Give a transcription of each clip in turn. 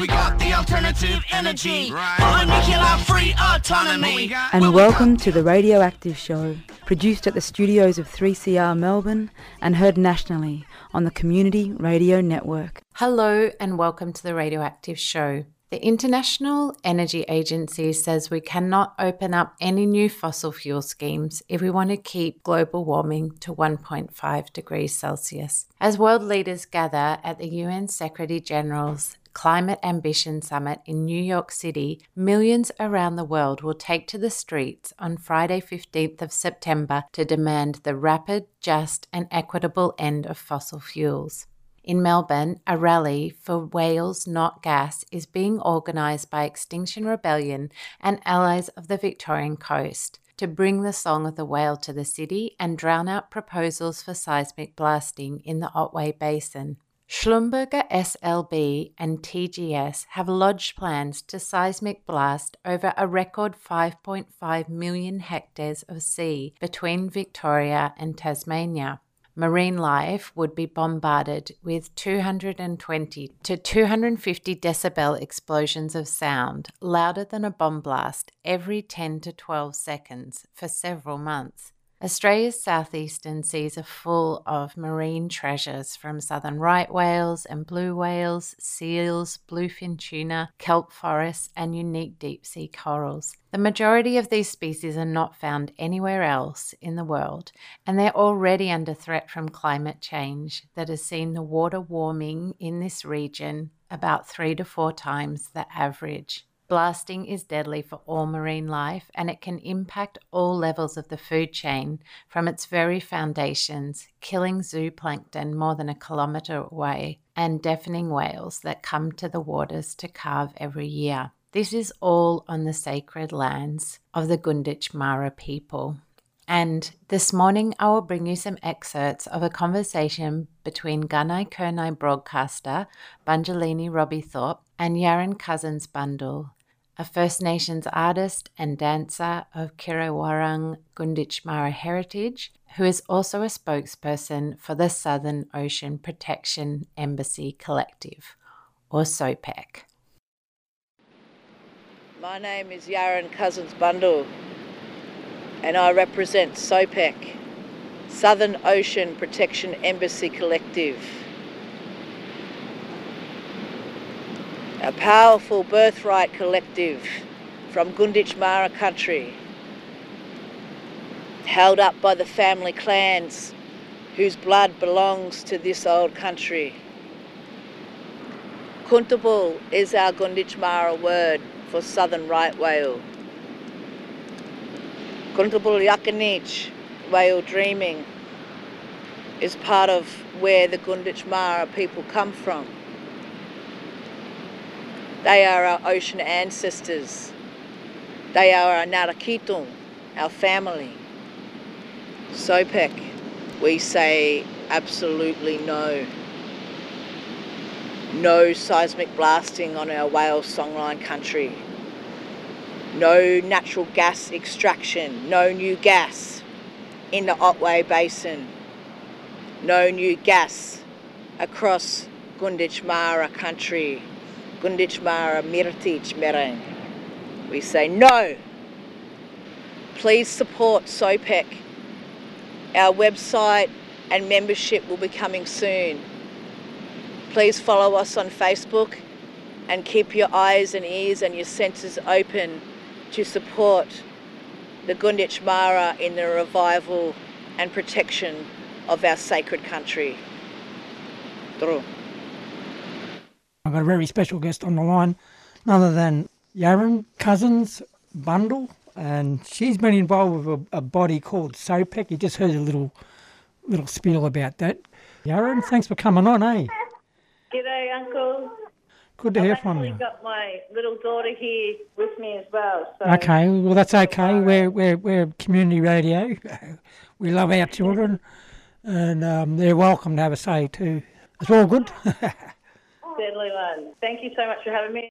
we got the alternative energy. Right. Nuclear free autonomy. And welcome to the Radioactive Show, produced at the studios of 3CR Melbourne and heard nationally on the Community Radio Network. Hello, and welcome to the Radioactive Show. The International Energy Agency says we cannot open up any new fossil fuel schemes if we want to keep global warming to 1.5 degrees Celsius. As world leaders gather at the UN Secretary General's Climate Ambition Summit in New York City, millions around the world will take to the streets on Friday, 15th of September to demand the rapid, just, and equitable end of fossil fuels. In Melbourne, a rally for Whales Not Gas is being organised by Extinction Rebellion and allies of the Victorian coast to bring the song of the whale to the city and drown out proposals for seismic blasting in the Otway Basin. Schlumberger SLB and TGS have lodged plans to seismic blast over a record 5.5 million hectares of sea between Victoria and Tasmania marine life would be bombarded with 220 to 250 decibel explosions of sound, louder than a bomb blast, every 10 to 12 seconds for several months. Australia's southeastern seas are full of marine treasures from southern right whales and blue whales, seals, bluefin tuna, kelp forests, and unique deep sea corals. The majority of these species are not found anywhere else in the world, and they're already under threat from climate change that has seen the water warming in this region about three to four times the average. Blasting is deadly for all marine life and it can impact all levels of the food chain from its very foundations, killing zooplankton more than a kilometre away and deafening whales that come to the waters to calve every year. This is all on the sacred lands of the Gunditjmara people. And this morning, I will bring you some excerpts of a conversation between Gunai Kurnai broadcaster Banjalini Robbie Thorpe and Yaron Cousins Bundle, a First Nations artist and dancer of Kiriwarang Gunditjmara heritage, who is also a spokesperson for the Southern Ocean Protection Embassy Collective, or SOPEC. My name is Yaron Cousins Bundle, and I represent SOPEC, Southern Ocean Protection Embassy Collective. A powerful birthright collective from Gunditjmara country, held up by the family clans whose blood belongs to this old country. Kuntabul is our Gunditjmara word for southern right whale. Kuntabul Yakanich, whale dreaming, is part of where the Gunditjmara people come from. They are our ocean ancestors. They are our Narakitung, our family. SOPEC, we say absolutely no. No seismic blasting on our whale songline country. No natural gas extraction. No new gas in the Otway Basin. No new gas across Gunditjmara country. Gunditjmara Mirtij Mereng. We say no. Please support SOPEC. Our website and membership will be coming soon. Please follow us on Facebook and keep your eyes and ears and your senses open to support the Gunditjmara in the revival and protection of our sacred country. Dru. I've got a very special guest on the line, none other than Yaron Cousins Bundle, and she's been involved with a, a body called SOPEC. You just heard a little little spiel about that. Yaron, thanks for coming on, eh? G'day, Uncle. Good to I've hear from you. I've got my little daughter here with me as well. So Okay, well that's okay. We're we're we're community radio. we love our children, and um, they're welcome to have a say too. It's all good. Deadly one. Thank you so much for having me.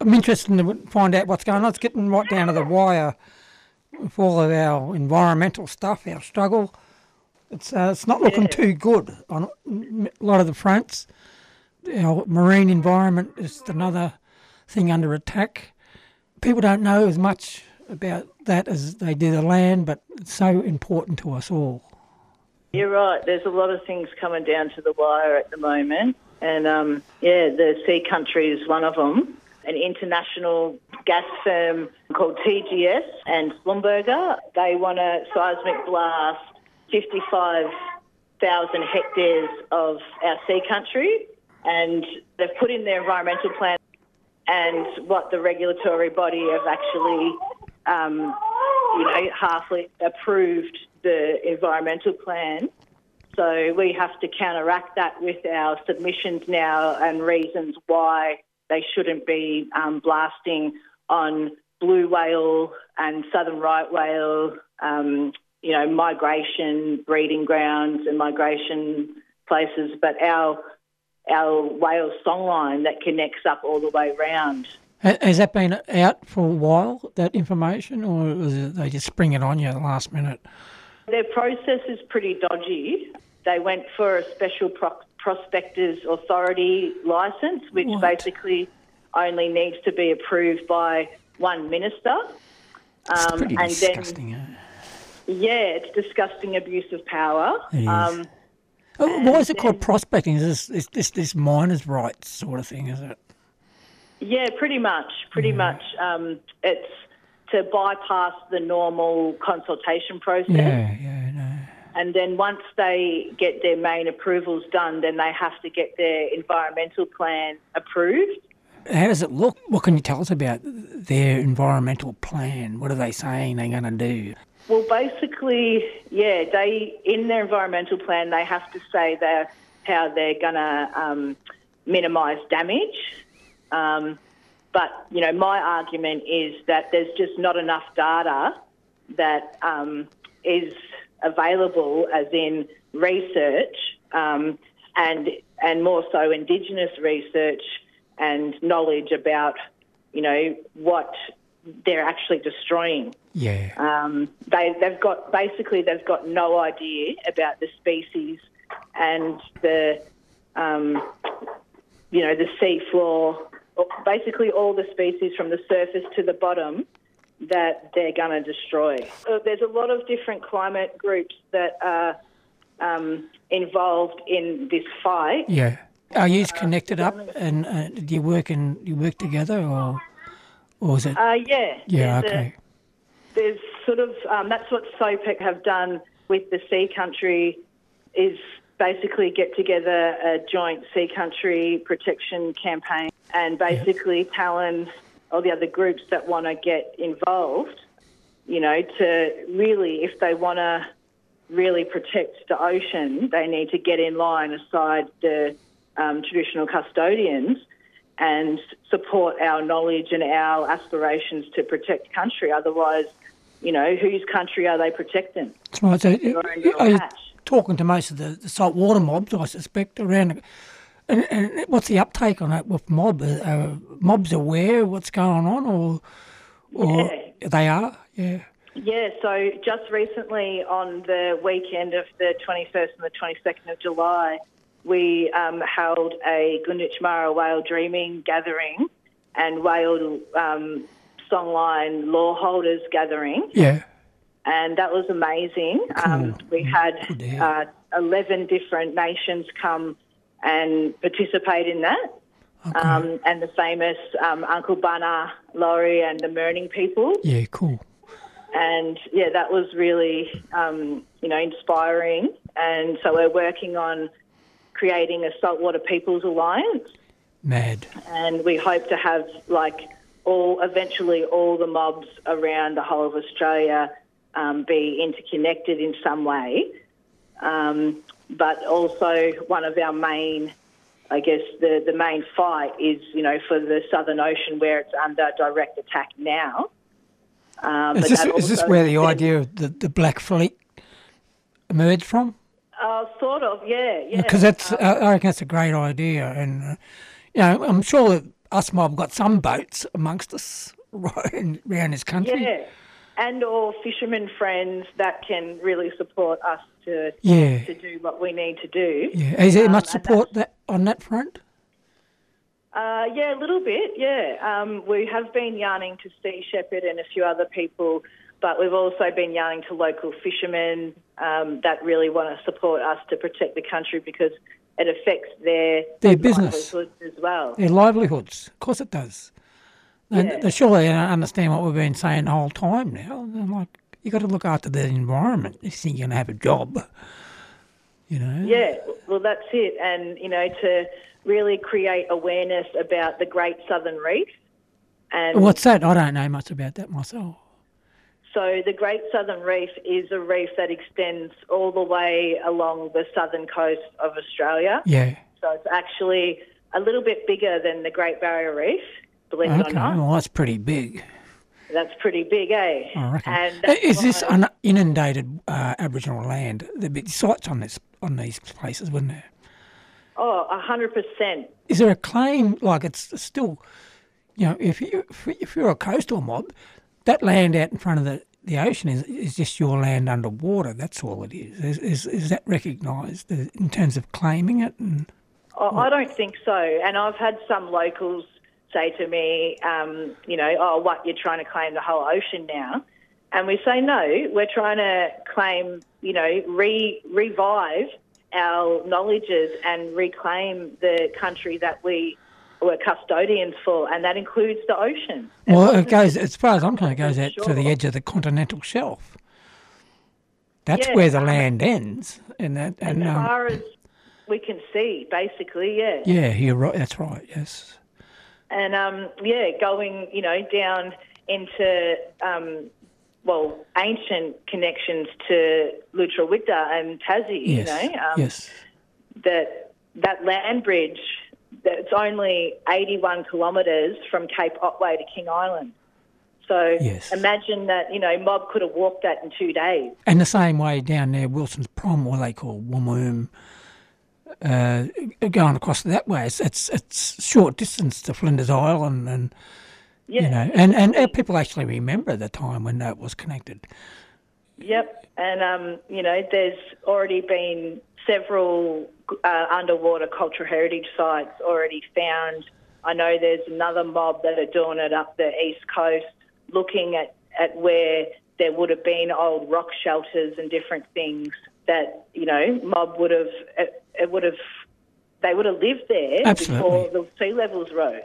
I'm interested to find out what's going on. It's getting right down to the wire with all of our environmental stuff, our struggle. It's uh, it's not looking Yeah. too good on a lot of the fronts. our marine environment is another thing under attack. People don't know as much about that as they do the land, but it's so important to us all. You're right. There's a lot of things coming down to the wire at the moment. And um, yeah, the Sea Country is one of them. An international gas firm called TGS and Schlumberger, they want to seismic blast 55,000 hectares of our sea country. And they've put in their environmental plan and what the regulatory body have actually, um, you know, halfly approved the environmental plan. So we have to counteract that with our submissions now and reasons why they shouldn't be um, blasting on blue whale and southern right whale, um, you know, migration breeding grounds and migration places, but our our whale songline that connects up all the way round. Has that been out for a while, that information, or they just spring it on you at the last minute? Their process is pretty dodgy. They went for a special pro- prospectors authority license, which What? basically only needs to be approved by one minister. It's Um, pretty and disgusting. eh? then, yeah, it's disgusting abuse of power. Um, Oh, Why is it called prospecting? Is this, is this this miners' rights sort of thing? Is it? Yeah, pretty much. Pretty much. Um, it's to bypass the normal consultation process. Yeah, yeah, no. And then once they get their main approvals done, then they have to get their environmental plan approved. How does it look? What can you tell us about their environmental plan? What are they saying they're going to do? Well, basically, yeah, they in their environmental plan they have to say that how they're going to um, minimise damage. Um, but you know, my argument is that there's just not enough data that um, is available, as in research, um, and and more so Indigenous research and knowledge about you know what they're actually destroying. Yeah, Um, they, they've got basically they've got no idea about the species and the um, you know the sea floor, basically all the species from the surface to the bottom that they're going to destroy. So there's a lot of different climate groups that are um, involved in this fight. yeah. Are you connected up and uh, do you work in you work together or or is it? Uh, yeah. yeah, there's a- okay. there's sort of um, that's what SOPEC have done with the Sea Country is basically get together a joint Sea Country protection campaign and basically challenge all the other groups that want to get involved. You know, to really, if they want to really protect the ocean, they need to get in line aside the um, traditional custodians and support our knowledge and our aspirations to protect country. Otherwise, you know, whose country are they protecting? That's right. So, Your own little are you patch. talking to most of the, the saltwater mobs, I suspect, around. And, and what's the uptake on that with mob? Are, are mobs aware of what's going on, or or they are? Yeah. Yeah, so just recently on the weekend of the 21st and the 22nd of July, we um, held a Gunditjmara Whale Dreaming gathering and whale um, songline law holders gathering. Yeah. and that was amazing. Um, we had Good to hear. uh, 11 different nations come and participate in that. Um, and the famous um, Uncle Bunna, Lawrie, and the Mirning people. Yeah. Cool. And yeah, that was really, um, you know, inspiring. And so we're working on creating a Saltwater Peoples Alliance Mad. and we hope to have like all eventually all the mobs around the whole of Australia um, be interconnected in some way. Um, but also one of our main, I guess the the main fight is you know for the Southern Ocean where it's under direct attack now. Um, Is this is this where the idea of the, the Black Fleet emerged from? Uh, sort of, yeah, yeah. Because that's I I reckon that's a great idea, and uh, you know I'm sure that us mob got some boats amongst us right around this country. yeah, and or fishermen friends that can really support us to Yeah. to do what we need to do. Yeah. Is there Um, much support that on that front? Uh, yeah, a little bit, yeah. Um, we have been yarning to Sea Shepherd and a few other people, but we've also been yarning to local fishermen um, that really want to support us to protect the country because it affects their, Their business. as well. Their livelihoods. Of course it does. And Yeah. they surely they don't understand what we've been saying the whole time now. They're like, you got to look after the environment if you think you're going to have a job. You know? Yeah, well, that's it. And, you know, to really create awareness about the Great Southern Reef. And What's that? I don't know much about that myself. so the Great Southern Reef is a reef that extends all the way along the southern coast of Australia. Yeah. So it's actually a little bit bigger than the Great Barrier Reef, believe it or Okay. not. Well, that's pretty big. That's pretty big, eh? I reckon. And Is this un- inundated uh, Aboriginal land? There'd be sites on this on these places, wouldn't there? Oh, a hundred percent. Is there a claim like it's still, you know, if you if, if you're a coastal mob, that land out in front of the, the ocean is is just your land underwater. That's all it is. Is is, is that recognised uh, in terms of claiming it? And Oh, I don't think so. And I've had some locals say to me, um, you know, oh, what, you're trying to claim the whole ocean now? And we say, no, we're trying to claim, you know, re- revive our knowledges and reclaim the country that we were custodians for, and that includes the ocean. well, it goes as far as I'm concerned, it goes out to the edge of the continental shelf. That's Yeah, where the land ends, and that and As um, far as we can see, basically, yeah. yeah, you're right. That's right. Yes. And um, yeah, going you know down into um, well ancient connections to Lutruwita and Tassie. Yes. You know, um, yes. that that land bridge that's only 81 kilometres from Cape Otway to King Island. So Yes. imagine that you know Mob could have walked that in two days. And the same way down there, Wilson's Prom, what they call Woomboom, uh, going across that way, it's, it's it's short distance to Flinders Island, and Yeah. you know, and and people actually remember the time when that was connected. Yep, and um, you know, there's already been several uh, underwater cultural heritage sites already found. I know there's another mob that are doing it up the east coast, looking at, at where there would have been old rock shelters and different things that you know mob would have it, it would have they would have lived there Absolutely. before the sea levels rose.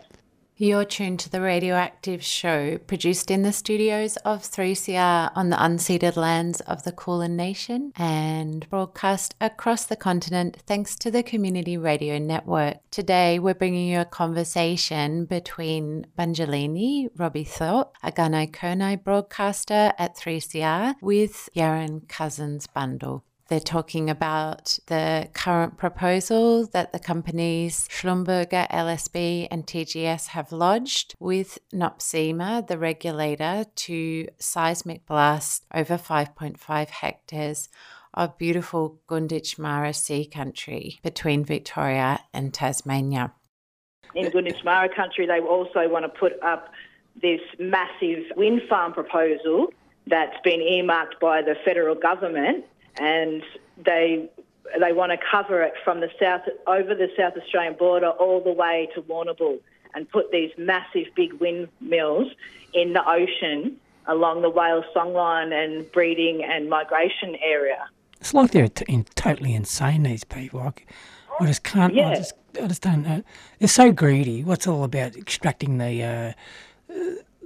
You're tuned to the Radioactive Show, produced in the studios of 3CR on the unceded lands of the Kulin Nation and broadcast across the continent thanks to the Community Radio Network. Today, we're bringing you a conversation between Banjalini Robbie Thorpe, a Gunai Kurnai broadcaster at 3CR, with Yaron Cousins Bundle. They're talking about the current proposal that the companies Schlumberger, LSB, and TGS have lodged with NOPSEMA, the regulator, to seismic blast over 5.5 hectares of beautiful Gunditj Mara Sea country between Victoria and Tasmania. in Gunditjmara country, they also want to put up this massive wind farm proposal that's been earmarked by the federal government, and they they want to cover it from the south over the South Australian border all the way to Warrnambool, and put these massive big windmills in the ocean along the whales songline and breeding and migration area. It's like they're t- in, totally insane. These people, like, I just can't. I just, I just don't know. They're so greedy. What's all about extracting the, uh,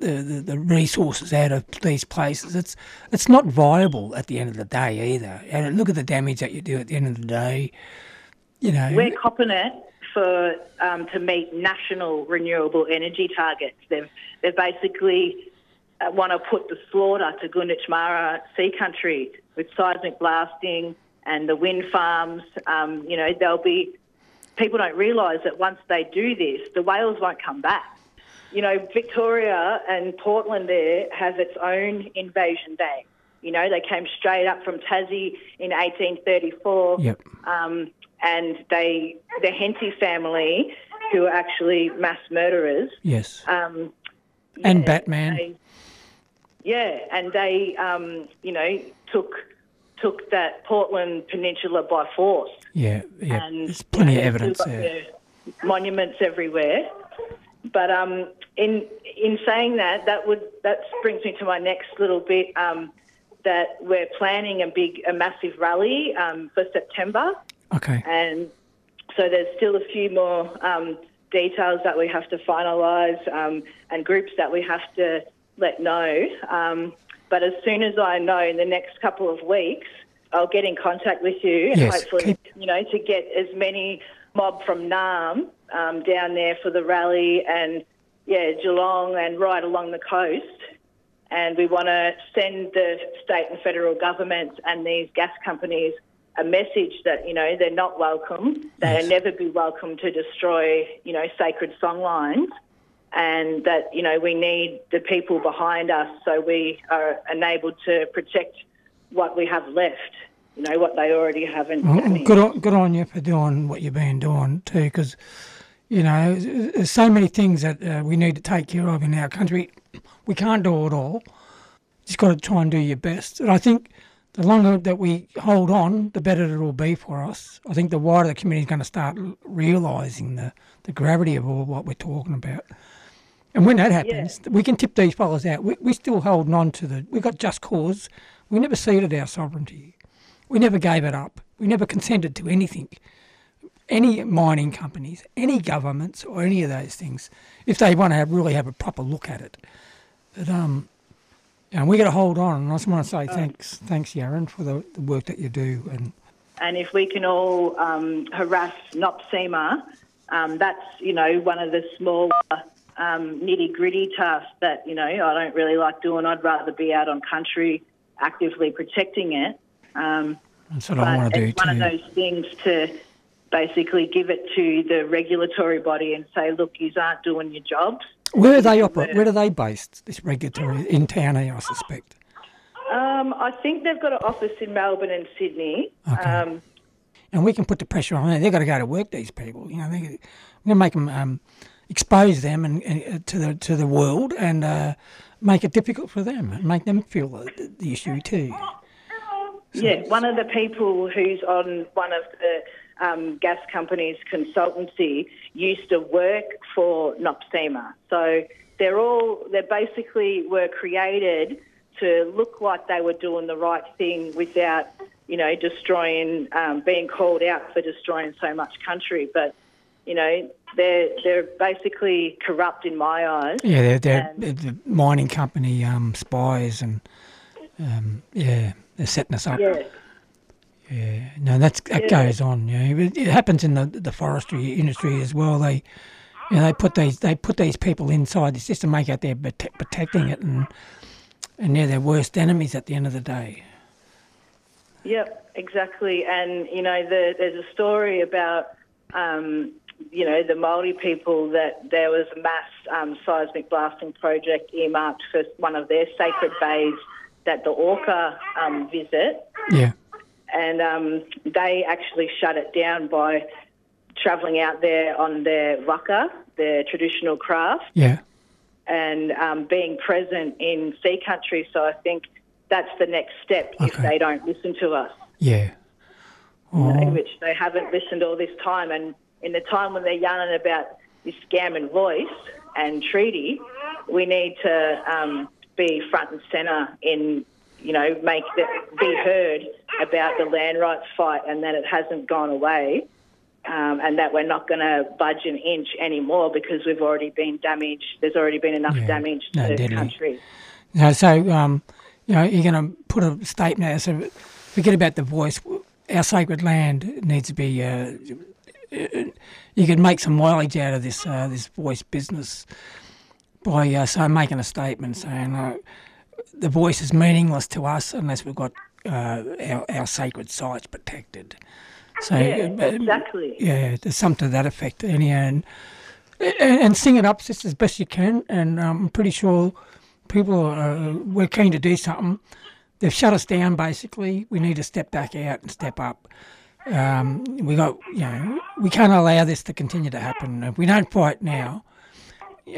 the, the the resources out of these places? It's it's not viable at the end of the day either. And look at the damage that you do at the end of the day. You know, We're copping it for um, to meet national renewable energy targets. They've they've basically uh, want to put the slaughter to Gunditjmara Sea Country with seismic blasting and the wind farms. Um, you know, there'll be people don't realise that once they do this, the whales won't come back. You know, Victoria and Portland there has its own invasion day. You know, they came straight up from Tassie in 1834 Yep. um, and they the Henty family, who are actually mass murderers. Yes. Um, And Batman. they- yeah, and they, um, you know, took took that Portland Peninsula by force. Yeah. Yeah. And There's plenty you of evidence there. Monuments everywhere. But um, in in saying that, that would that brings me to my next little bit. Um, that we're planning a big, a massive rally um, for September, Okay. and so there's still a few more um, details that we have to finalise um, and groups that we have to let know. Um, but as soon as I know in the next couple of weeks, I'll get in contact with you and Yes, hopefully, keep- you know, to get as many mob from Naarm um, down there for the rally and yeah, Geelong and right along the coast. And we want to send the state and federal governments and these gas companies a message that, you know, they're not welcome. They'll never be welcome to destroy, you know, sacred songlines. And that, you know, we need the people behind us so we are enabled to protect what we have left, you know, what they already haven't. Well, good on, good on you for doing what you've been doing too, because you know there's so many things that uh, we need to take care of in our country. We can't do it all. Just got to try and do your best. And I think the longer that we hold on, the better it will be for us. I think the wider the community is going to start realising the, the gravity of all what we're talking about. And when that happens, we can tip these fellas out. We, we're still holding on to the. We've got just cause. We never ceded our sovereignty. We never gave it up. We never consented to anything. Any mining companies, any governments, or any of those things, if they want to have, really have a proper look at it. But um, and we got to hold on. And I just want to say thanks, thanks, Yaron, for the, the work that you do. And And if we can all um, harass NOPSEMA, um, that's, you know, one of the smaller um, nitty gritty tasks that, you know, I don't really like doing. I'd rather be out on country actively protecting it. Um, that's what I want to do it's one of those things to basically give it to the regulatory body and say, look, you aren't doing your jobs. Where are they operate? Where are they based? This regulatory in town here, I suspect. Um, I think they've got an office in Melbourne and Sydney. Okay. Um, and we can put the pressure on them. They've got to go to work. These people, you know, they're going to make them um, expose them and, and uh, to the to the world and uh, make it difficult for them and make them feel the, the issue too. Yeah, one of the people who's on one of the um, gas companies' consultancy used to work for NOPSEMA. So they're all, they basically were created to look like they were doing the right thing without, you know, destroying, um, being called out for destroying so much country. But, you know, they're, they're basically corrupt in my eyes. Yeah, they're, they're, they're the mining company um, spies and um, yeah, they're setting us up. Yeah. Yeah, no, that's that Yeah. goes on. Yeah, it, it happens in the the forestry industry as well. They, you know, they put these they put these people inside the system, make out they're prote- protecting it, and and they're their worst enemies at the end of the day. Yep, exactly. And you know, the, there's a story about um, you know the Maori people that there was a mass um, seismic blasting project earmarked for one of their sacred bays that the Orca um, visit, Yeah, and um, they actually shut it down by travelling out there on their waka, their traditional craft. Yeah, and um, being present in sea country. So I think that's the next step if they don't listen to us, yeah. you know, Oh, which they haven't listened all this time. And in the time when they're yarning about this scam and voice and treaty, we need to um, be front and centre in, you know, make the, be heard about the land rights fight and that it hasn't gone away. Um, and that we're not going to budge an inch anymore because we've already been damaged. There's already been enough Yeah. damage No, to the deadly. country. No, so um, you know, you're going to put a statement out. So forget about the voice. Our sacred land needs to be. Uh, you can make some mileage out of this uh, this voice business by uh, so making a statement saying uh, the voice is meaningless to us unless we've got uh, our, our sacred sites protected. So Yeah, uh, exactly. yeah, there's something to that effect. Anyhow, and, and, and sing it up just as best you can. And I'm pretty sure people are, uh, we're keen to do something. They've shut us down basically. We need to step back out and step up. Um, we got, you know, we can't allow this to continue to happen. If we don't fight now,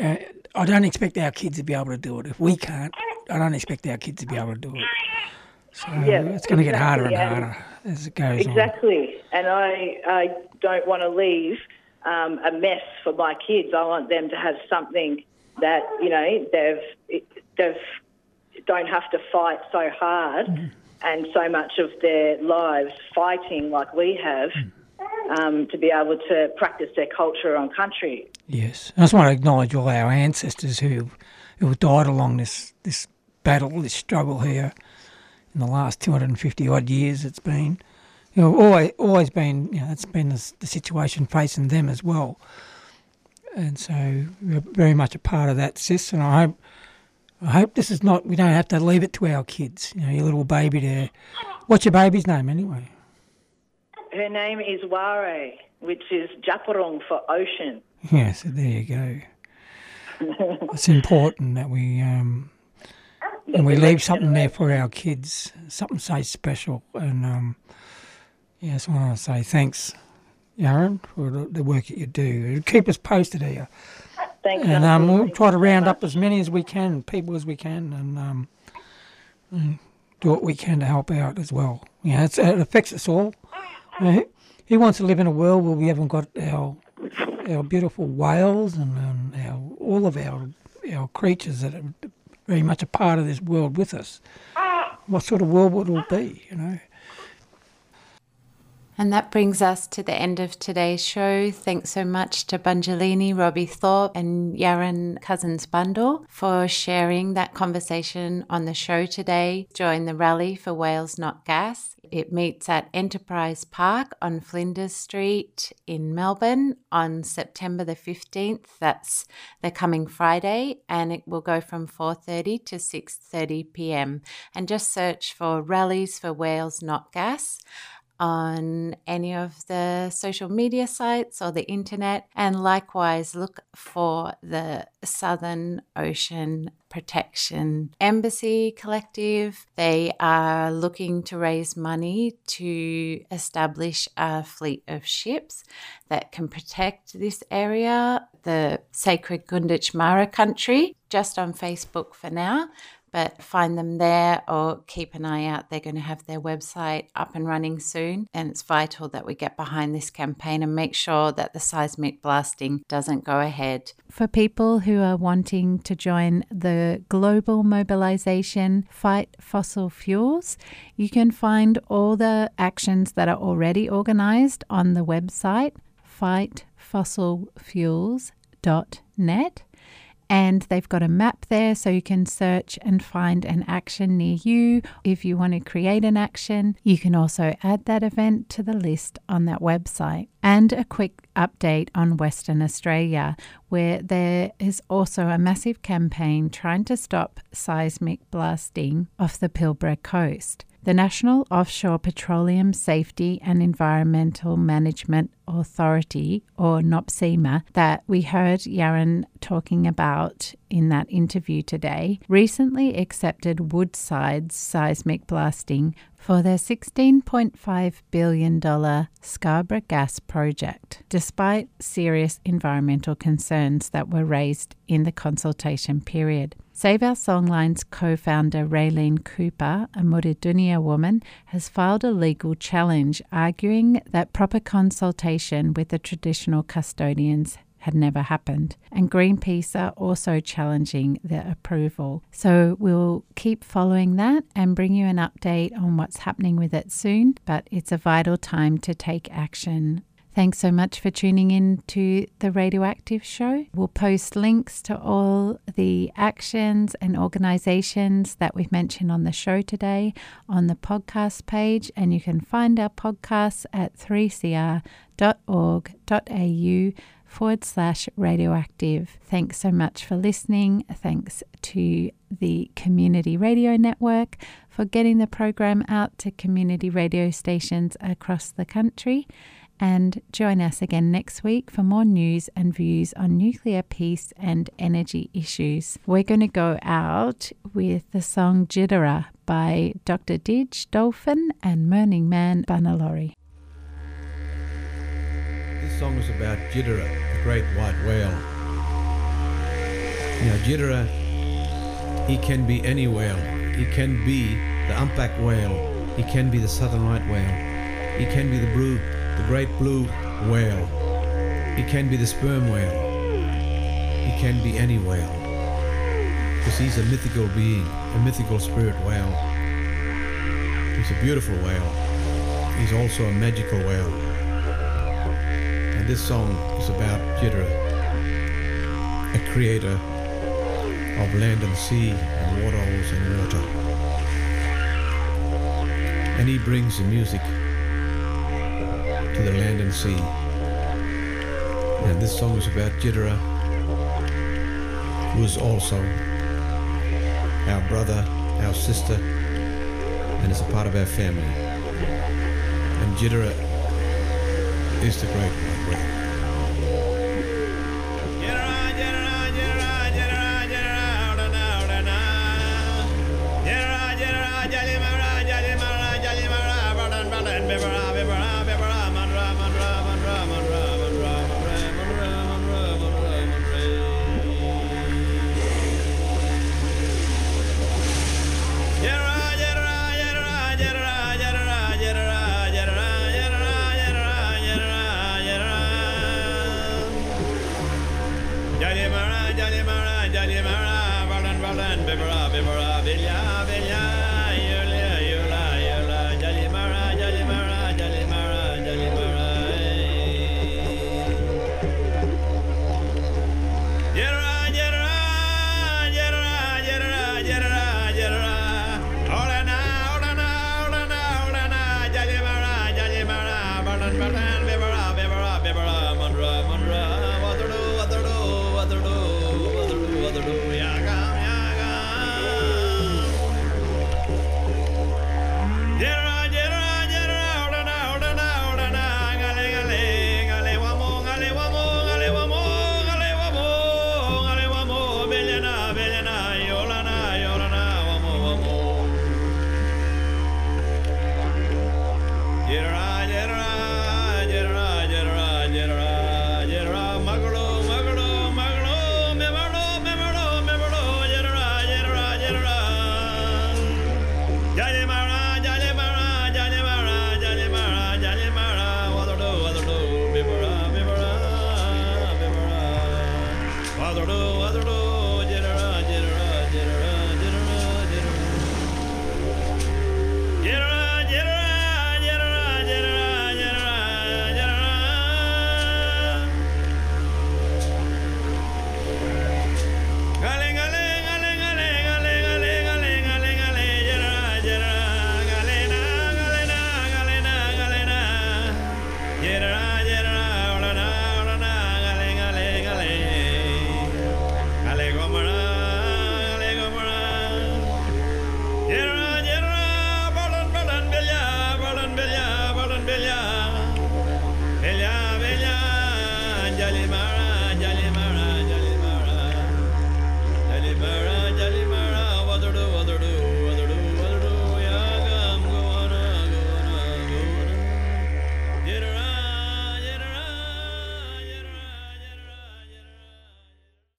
uh, I don't expect our kids to be able to do it. If we can't, I don't expect our kids to be able to do it. So Yeah, it's going to get harder and exactly, harder as it goes on. Exactly. And I, I don't want to leave um, a mess for my kids. I want them to have something that you know they've they've don't have to fight so hard and so much of their lives fighting like we have um, to be able to practice their culture on country. Yes, I just want to acknowledge all our ancestors who who died along this this battle, this struggle here in the last 250 odd years. It's been, you know, always always been, you know, that's been the, the situation facing them as well. And so we're very much a part of that, sis. And I hope I hope this is not. We don't have to leave it to our kids. You know, your little baby there. What's your baby's name anyway? Her name is Ware, which is Japurong for ocean. Yeah, so there you go. it's important that we um, and we leave something there for our kids, something so special. And um, yeah, I just want to say thanks, Yaron, for the, work that you do. Keep us posted here. Thanks. And um, we'll try to round up as many as we can, people as we can, and um, and do what we can to help out as well. Yeah, it's, it affects us all. Who wants to live in a world where we haven't got our our beautiful whales and um, our all of our our creatures that are very much a part of this world with us? What sort of world would it be? You know. And that brings us to the end of today's show. Thanks so much to Bungelini, Robbie Thorpe, and Yaron Cousins Bundle for sharing that conversation on the show today. Join the rally for Whales Not Gas. It meets at Enterprize Park on Flinders Street in Melbourne on September the 15th. That's the coming Friday and it will go from 4:30 to 6:30 p.m. And just search for rallies for Whales Not Gas on any of the social media sites or the internet. And likewise, look for the Southern Ocean Protection Embassy Collective. They are looking to raise money to establish a fleet of ships that can protect this area, the sacred Gunditj Mara country, just on Facebook for now but find them there or keep an eye out. They're going to have their website up and running soon. And it's vital that we get behind this campaign and make sure that the seismic blasting doesn't go ahead. For people who are wanting to join the global mobilization Fight Fossil Fuels, you can find all the actions that are already organized on the website fightfossilfuels.net and they've got a map there so you can search and find an action near you. If you want to create an action, you can also add that event to the list on that website. And a quick update on Western Australia, where there is also a massive campaign trying to stop seismic blasting off the Pilbara coast. The National Offshore Petroleum Safety and Environmental Management Authority, or NOPSEMA, that we heard Yaron talking about in that interview today, recently accepted Woodside's seismic blasting for their $16.5 billion Scarborough Gas project, despite serious environmental concerns that were raised in the consultation period. Save Our Songline's co founder Raelene Cooper, a Mardudhunera woman, has filed a legal challenge arguing that proper consultation with the traditional custodians had never happened. And Greenpeace are also challenging the approval. So we'll keep following that and bring you an update on what's happening with it soon. But it's a vital time to take action. Thanks so much for tuning in to the Radioactive Show. We'll post links to all the actions and organizations that we've mentioned on the show today on the podcast page, and you can find our podcasts at 3cr.org.au forward slash radioactive. Thanks so much for listening. Thanks to the Community Radio Network for getting the program out to community radio stations across the country. And join us again next week for more news and views on nuclear peace and energy issues. We're going to go out with the song Jittera by Dr. Didge Dolphin and Burning Man Bunna Lawrie. This song is about Jittera, the great white whale. Now, Jittera, he can be any whale. He can be the umpback whale. He can be the southern right whale. He can be the blue, the great blue whale. He can be the sperm whale. He can be any whale. Because he's a mythical being, a mythical spirit whale. He's a beautiful whale. He's also a magical whale. And this song is about Jidra, a creator of land and sea and waterholes and water. And he brings the music to the land and sea. And this song is about Jidra, who is also our brother, our sister, and is a part of our family. And Jidra is the great white.